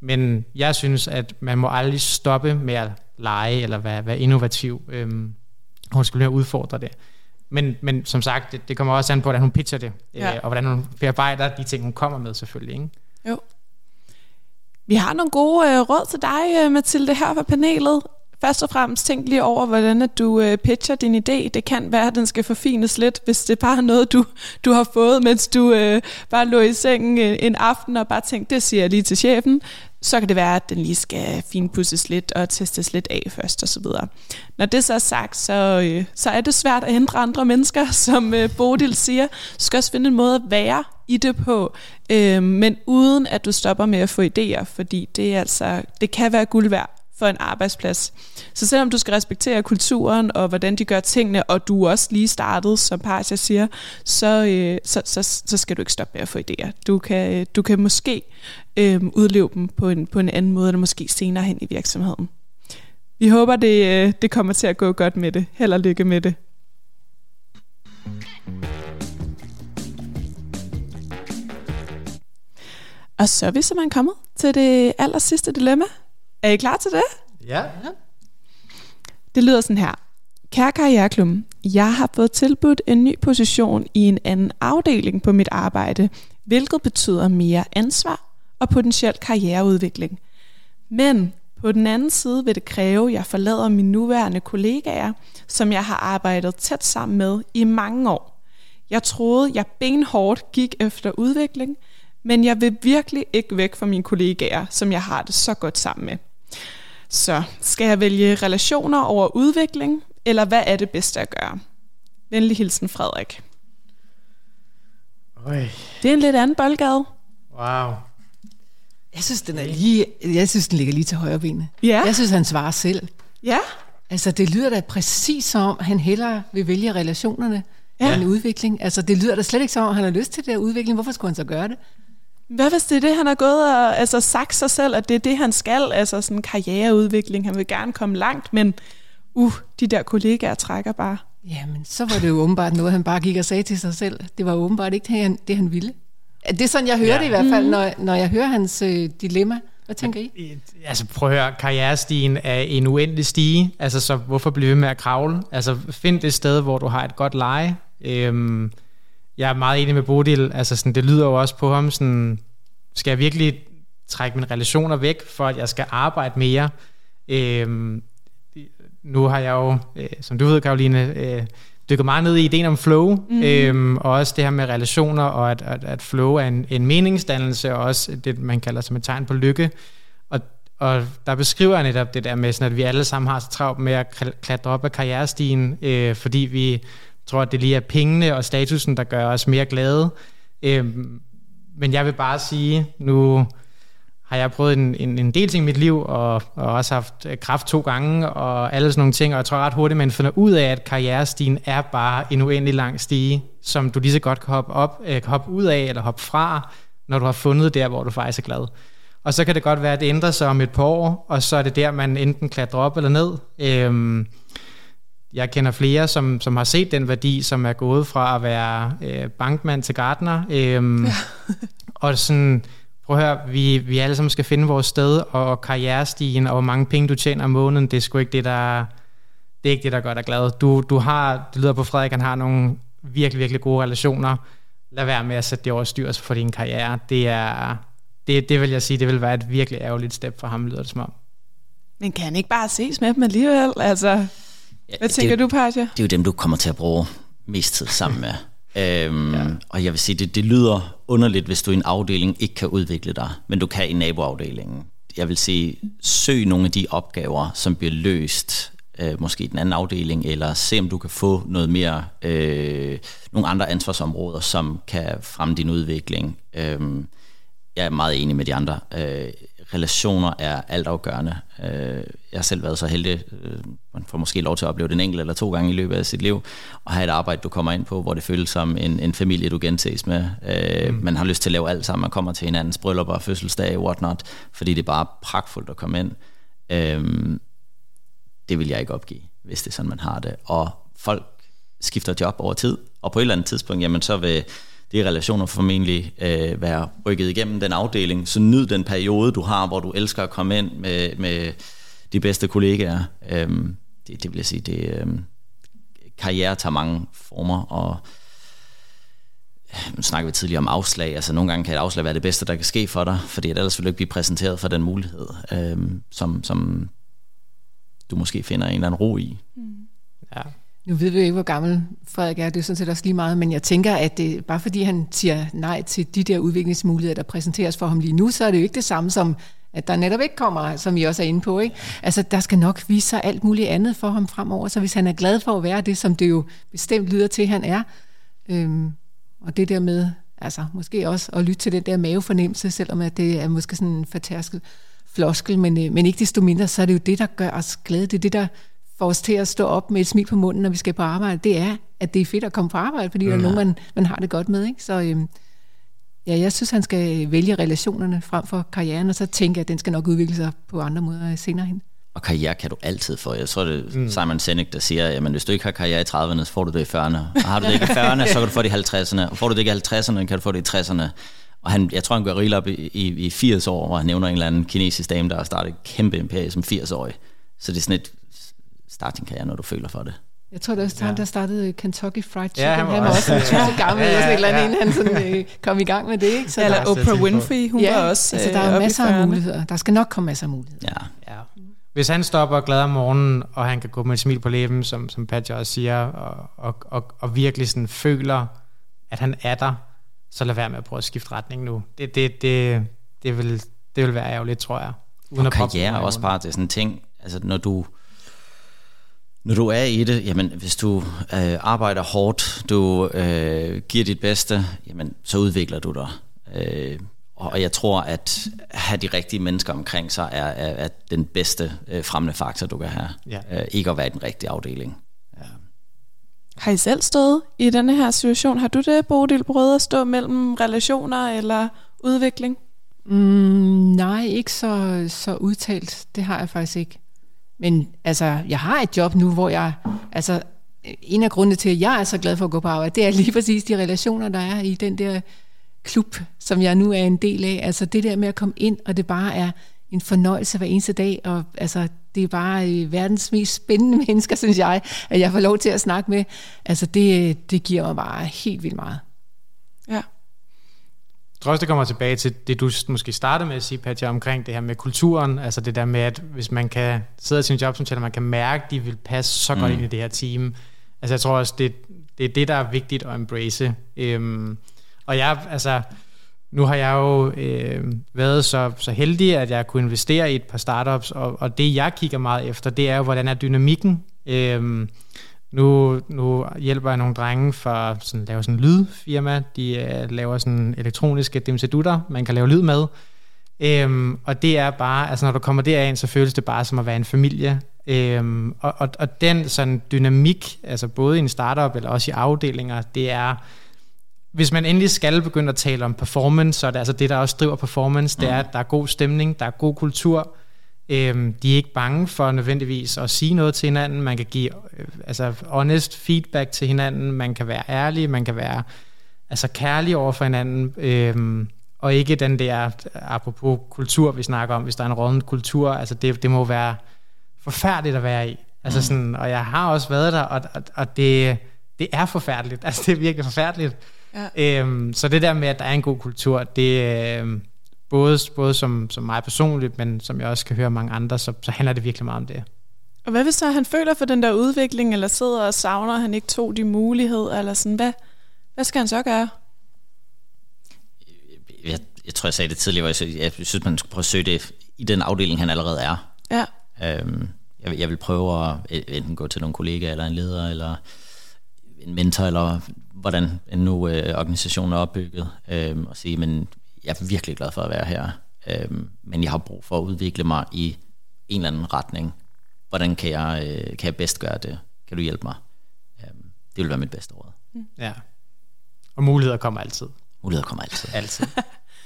S4: Men jeg synes, at man må aldrig stoppe med at lege eller være, være innovativ. Øhm, hun skulle udfordre det. Men, men som sagt, det, det kommer også an på, hvordan hun pitcher det, ja. øh, og hvordan hun bearbejder de ting, hun kommer med selvfølgelig. Ikke?
S1: Jo. Vi har nogle gode øh, råd til dig, øh, Mathilde, her fra panelet. Først og fremmest tænk lige over, hvordan at du øh, pitcher din idé. Det kan være, at den skal forfines lidt, hvis det er bare noget, du, du har fået, mens du øh, bare lå i sengen øh, en aften og bare tænkte, det siger jeg lige til chefen så kan det være, at den lige skal finpudses lidt og testes lidt af først osv. Når det så er sagt, så, øh, så er det svært at ændre andre mennesker, som øh, Bodil siger. Du skal også finde en måde at være i det på, øh, men uden at du stopper med at få idéer, fordi det, er altså, det kan være guld værd for en arbejdsplads. Så selvom du skal respektere kulturen og hvordan de gør tingene, og du også lige startede, som Parsia siger, så, øh, så, så, så skal du ikke stoppe med at få idéer. Du kan, øh, du kan måske øh, udleve dem på en, på en anden måde, eller måske senere hen i virksomheden. Vi håber, det, øh, det kommer til at gå godt med det. Held og lykke med det. Og så er vi simpelthen kommet til det aller sidste dilemma. Er I klar til det?
S4: Ja.
S1: Det lyder sådan her. Kære karriereklum, jeg har fået tilbudt en ny position i en anden afdeling på mit arbejde, hvilket betyder mere ansvar og potentiel karriereudvikling. Men på den anden side vil det kræve, at jeg forlader mine nuværende kollegaer, som jeg har arbejdet tæt sammen med i mange år. Jeg troede, jeg benhårdt gik efter udvikling, men jeg vil virkelig ikke væk fra mine kollegaer, som jeg har det så godt sammen med. Så skal jeg vælge relationer over udvikling, eller hvad er det bedste at gøre? Venlig hilsen Frederik.
S4: Oj.
S1: Det er en lidt anden boldgade.
S4: Wow.
S2: Jeg synes, den er lige, jeg synes, den ligger lige til højre benet.
S1: Ja.
S2: Jeg synes, han svarer selv.
S1: Ja,
S2: Altså, det lyder da præcis som om, han hellere vil vælge relationerne
S1: Ja.
S2: end udvikling. Altså, det lyder da slet ikke som om, han har lyst til det her udvikling. Hvorfor skulle han så gøre det?
S1: Hvad hvis det er det, han har gået og altså, sagt sig selv, at det er det, han skal, altså sådan karriereudvikling, han vil gerne komme langt, men uh, de der kollegaer trækker bare.
S2: Jamen, så var det jo åbenbart noget, han bare gik og sagde til sig selv. Det var åbenbart ikke det, han, det, han ville. Det er sådan, jeg hører
S4: Ja.
S2: ja. det i hvert fald, når, når jeg hører hans øh, dilemma. Hvad tænker I?
S4: Altså prøv at høre, karrierestigen er en uendelig stige, altså så hvorfor blive ved med at kravle? Altså find det sted, hvor du har et godt leje. Øhm, jeg er meget enig med Bodil, altså sådan, det lyder jo også på ham, sådan, skal jeg virkelig trække mine relationer væk, for at jeg skal arbejde mere? Øhm, nu har jeg jo, øh, som du ved, Karoline, øh, dykket meget ned i ideen om flow, mm. øhm, og også det her med relationer, og at, at, at flow er en, en meningsdannelse, og også det, man kalder som et tegn på lykke. Og, og der beskriver jeg netop det der med, sådan, at vi alle sammen har så travlt med at kl- klatre op ad karrierestigen, øh, fordi vi tror, at det lige er pengene og statusen, der gør os mere glade. Øhm, men jeg vil bare sige, nu har jeg prøvet en, en, en del ting i mit liv, og, og også haft øh, kraft to gange, og alle sådan nogle ting, og jeg tror ret hurtigt, man finder ud af, at karrierestigen er bare en uendelig lang stige, som du lige så godt kan hoppe, op, øh, kan hoppe ud af, eller hoppe fra, når du har fundet der, hvor du faktisk er glad. Og så kan det godt være, at det ændrer sig om et par år, og så er det der, man enten klatrer op eller ned. Øhm, jeg kender flere, som, som har set den værdi, som er gået fra at være øh, bankmand til gartner. Øhm, ja. og sådan, prøv at høre, vi, vi alle sammen skal finde vores sted, og karrierestigen, og hvor mange penge du tjener om måneden, det er sgu ikke det, der, det er ikke det, der gør dig glad. Du, du har, det lyder på Frederik, han har nogle virkelig, virkelig gode relationer. Lad være med at sætte det over styr for din karriere. Det er, det, det vil jeg sige, det vil være et virkelig ærgerligt step for ham, lyder det som om.
S1: Men kan han ikke bare ses med dem alligevel? Altså,
S3: Ja,
S1: hvad
S3: det,
S1: tænker du, Paja?
S3: Det er jo dem, du kommer til at bruge mest tid sammen med. Øhm, ja. Og jeg vil sige, det, det lyder underligt, hvis du i en afdeling ikke kan udvikle dig, men du kan i naboafdelingen. Jeg vil sige, søg nogle af de opgaver, som bliver løst, øh, måske i den anden afdeling, eller se om du kan få noget mere, øh, nogle andre ansvarsområder, som kan fremme din udvikling. Øhm, jeg er meget enig med de andre. Øh, relationer er altafgørende. Øh, jeg har selv været så heldig, øh, man får måske lov til at opleve det en enkelt eller to gange i løbet af sit liv, og have et arbejde, du kommer ind på, hvor det føles som en, en familie, du genses med. Øh, mm. Man har lyst til at lave alt sammen. Man kommer til hinandens bryllupper, fødselsdage, whatnot, fordi det er bare pragtfuldt at komme ind. Øh, det vil jeg ikke opgive, hvis det er sådan, man har det. Og folk skifter job over tid, og på et eller andet tidspunkt, jamen så vil de relationer formentlig øh, være rykket igennem den afdeling. Så nyd den periode, du har, hvor du elsker at komme ind med, med de bedste kollegaer. Øhm, det, det vil jeg sige, det øhm, karriere tager mange former, og nu snakker vi tidligere om afslag. Altså nogle gange kan et afslag være det bedste, der kan ske for dig, fordi ellers vil du ikke blive præsenteret for den mulighed, øhm, som, som du måske finder en eller anden ro i.
S4: Ja.
S2: Nu ved vi ikke, hvor gammel Frederik er, det er sådan set også lige meget, men jeg tænker, at det, bare fordi han siger nej til de der udviklingsmuligheder, der præsenteres for ham lige nu, så er det jo ikke det samme som, at der netop ikke kommer, som vi også er inde på. Ikke? Altså, der skal nok vise sig alt muligt andet for ham fremover, så hvis han er glad for at være det, som det jo bestemt lyder til, han er, øhm, og det der med, altså måske også at lytte til den der mavefornemmelse, selvom at det er måske sådan en fortærsket floskel, men, øh, men ikke desto mindre, så er det jo det, der gør os glade. Det er det, der får os til at stå op med et smil på munden, når vi skal på arbejde. Det er, at det er fedt at komme på arbejde, fordi mm. der er nogen, man, man har det godt med. Ikke? Så øhm, ja, jeg synes, han skal vælge relationerne frem for karrieren, og så tænke, at den skal nok udvikle sig på andre måder senere hen.
S3: Og karriere kan du altid få. Jeg tror, det er mm. Simon Sinek, der siger, at hvis du ikke har karriere i 30'erne, så får du det i 40'erne. Og har du det ikke i 40'erne, så kan du få det i 50'erne. Og får du det ikke i 50'erne, kan du få det i 60'erne. Og han, jeg tror, han går rigeligt op i, i, i 80 år, hvor han nævner en eller anden kinesisk dame, der har startet et kæmpe imperie som 80-årig. Så det er sådan et start din karriere, når du føler for det.
S2: Jeg tror, det var ja. han, der startede Kentucky Fried Chicken.
S4: Ja,
S2: han
S4: han
S2: var,
S4: var
S2: også
S4: også-
S2: en tusind gammel,
S4: Ja,
S2: eller sådan et eller andet,
S4: ja.
S2: inden han sådan, øh, kom i gang med det. Ikke? Så
S1: Eller Oprah. Winfrey, hun
S2: ja,
S1: var også
S2: altså, der
S1: øh,
S2: er
S1: i
S2: masser af
S1: 40'erne.
S2: muligheder. Der skal nok komme masser af muligheder.
S3: Ja.
S4: Ja. Hvis han stopper glad om morgenen, og han kan gå med et smil på læben, som, som Patja også siger, og, og, og, og virkelig sådan føler, at han er der, så lad være med at prøve at skifte retning nu. Det, det, det, det, vil, det vil være ærgerligt, tror jeg. Uden
S3: Og karriere er også bare det er sådan en ting, altså når du, når du er i det, jamen hvis du øh, arbejder hårdt, du øh, giver dit bedste, jamen så udvikler du dig. Øh, Og jeg tror, at have de rigtige mennesker omkring sig er, er, er den bedste øh, fremmende faktor, du kan have. Ja. Øh, ikke at være i den rigtige afdeling. Ja.
S1: Har I selv stået i denne her situation? Har du det, Bodil, prøvet at stå mellem relationer eller udvikling?
S2: Mm, nej, ikke så, så udtalt. Det har jeg faktisk ikke. Men altså, jeg har et job nu, hvor jeg... Altså, en af grundene til, at jeg er så glad for at gå på arbejde, det er lige præcis de relationer, der er i den der klub, som jeg nu er en del af. Altså det der med at komme ind, og det bare er en fornøjelse hver eneste dag, og altså, det er bare øh, verdens mest spændende mennesker, synes jeg, at jeg får lov til at snakke med. Altså det, det giver mig bare helt vildt meget.
S4: Tror også, det kommer tilbage til det, du måske startede med at sige, Patja, omkring det her med kulturen. Altså det der med, at hvis man kan sidde i sin job, som man kan mærke, at de vil passe så godt mm. ind i det her team. Altså jeg tror også, det, det er det, der er vigtigt at embrace. Øhm, og jeg, altså, nu har jeg jo øh, været så, så heldig, at jeg kunne investere i et par startups, og, og det jeg kigger meget efter, det er jo, hvordan er dynamikken. Øh, nu, nu hjælper jeg nogle drenge for sådan, lave sådan en lydfirma. De øh, laver sådan elektroniske dimsedutter, man kan lave lyd med. Øhm, og det er bare, altså når du kommer derind, så føles det bare som at være en familie. Øhm, og, og, og den sådan dynamik, altså både i en startup eller også i afdelinger, det er, hvis man endelig skal begynde at tale om performance, så er det altså det, der også driver performance, det er, at der er god stemning, der er god kultur, øhm, de er ikke bange for nødvendigvis at sige noget til hinanden, man kan give øh, altså honest feedback til hinanden, man kan være ærlig, man kan være altså kærlig over for hinanden, øhm, og ikke den der, apropos kultur, vi snakker om, hvis der er en rådende kultur, altså det, det må være forfærdeligt at være i. Altså mm. sådan, og jeg har også været der, og, og, og det, det er forfærdeligt. Altså det er virkelig forfærdeligt. Ja. Øhm, så det der med, at der er en god kultur, det øh, både, både som, som mig personligt, men som jeg også kan høre mange andre, så, så handler det virkelig meget om det.
S1: Og hvad hvis så han føler for den der udvikling, eller sidder og savner, at han ikke tog de muligheder, eller sådan, hvad, hvad skal han så gøre?
S3: Jeg, jeg tror, jeg sagde det tidligere, jeg, jeg synes, man skulle prøve at søge det i den afdeling, han allerede er.
S1: Ja.
S3: Øhm, jeg, jeg vil prøve at enten gå til nogle kollegaer, eller en leder, eller en mentor, eller hvordan nu øh, organisationen er opbygget, øh, og sige, men jeg er virkelig glad for at være her, øh, men jeg har brug for at udvikle mig i en eller anden retning. Hvordan kan jeg, øh, kan jeg bedst gøre det? Kan du hjælpe mig? Øh, det vil være mit bedste råd.
S4: Mm. Ja. Og muligheder kommer altid.
S3: Muligheder kommer altid.
S4: altid.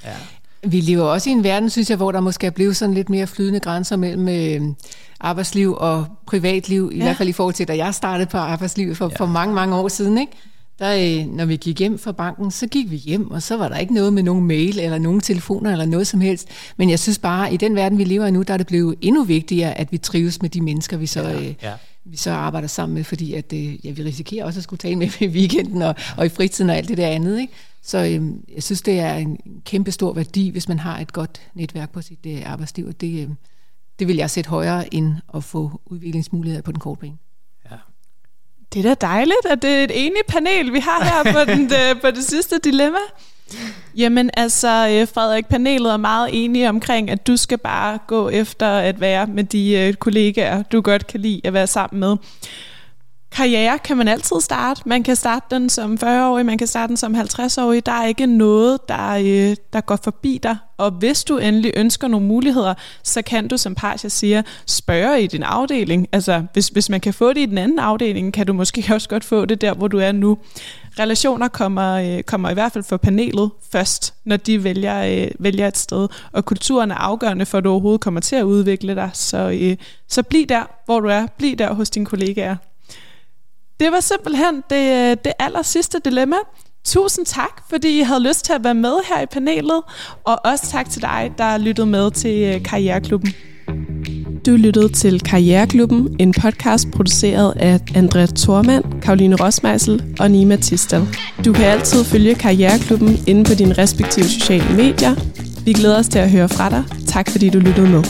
S2: ja. Vi lever også i en verden, synes jeg, hvor der måske er blevet sådan lidt mere flydende grænser mellem øh, arbejdsliv og privatliv, i ja. hvert fald i forhold til, da jeg startede på arbejdslivet for, ja. for mange, mange år siden. Ikke? Der, øh, når vi gik hjem fra banken, så gik vi hjem, og så var der ikke noget med nogen mail, eller nogen telefoner, eller noget som helst. Men jeg synes bare, at i den verden, vi lever i nu, der er det blevet endnu vigtigere, at vi trives med de mennesker, vi så, ja, øh, ja. vi så arbejder sammen med, fordi at, øh, ja, vi risikerer også at skulle tale med i weekenden og, og i fritiden og alt det der andet. Ikke? Så øh, jeg synes, det er en kæmpe stor værdi, hvis man har et godt netværk på sit øh, arbejdsliv, og det, øh, det vil jeg sætte højere end at få udviklingsmuligheder på den korte bane.
S1: Det er da dejligt, at det er et enigt panel, vi har her på, den, det, på det sidste dilemma. Jamen altså, øh, Frederik, panelet er meget enige omkring, at du skal bare gå efter at være med de øh, kollegaer, du godt kan lide at være sammen med. Karriere kan man altid starte. Man kan starte den som 40-årig, man kan starte den som 50-årig. Der er ikke noget, der, øh, der går forbi dig. Og hvis du endelig ønsker nogle muligheder, så kan du, som Parsia siger, spørge i din afdeling. Altså, hvis, hvis man kan få det i den anden afdeling, kan du måske også godt få det der, hvor du er nu. Relationer kommer, øh, kommer i hvert fald for panelet først, når de vælger, øh, vælger et sted. Og kulturen er afgørende for, at du overhovedet kommer til at udvikle dig. Så, øh, så bliv der, hvor du er. Bliv der hos dine kollegaer. Det var simpelthen det, øh, det aller sidste dilemma. Tusind tak, fordi I havde lyst til at være med her i panelet, og også tak til dig, der lyttede med til øh, Karriereklubben. Du lyttede til Karriereklubben, en podcast produceret af Andrea Thormand, Karoline Rosmeisel og Nima Tistel. Du kan altid følge Karriereklubben inde på dine respektive sociale medier. Vi glæder os til at høre fra dig. Tak fordi du lyttede med.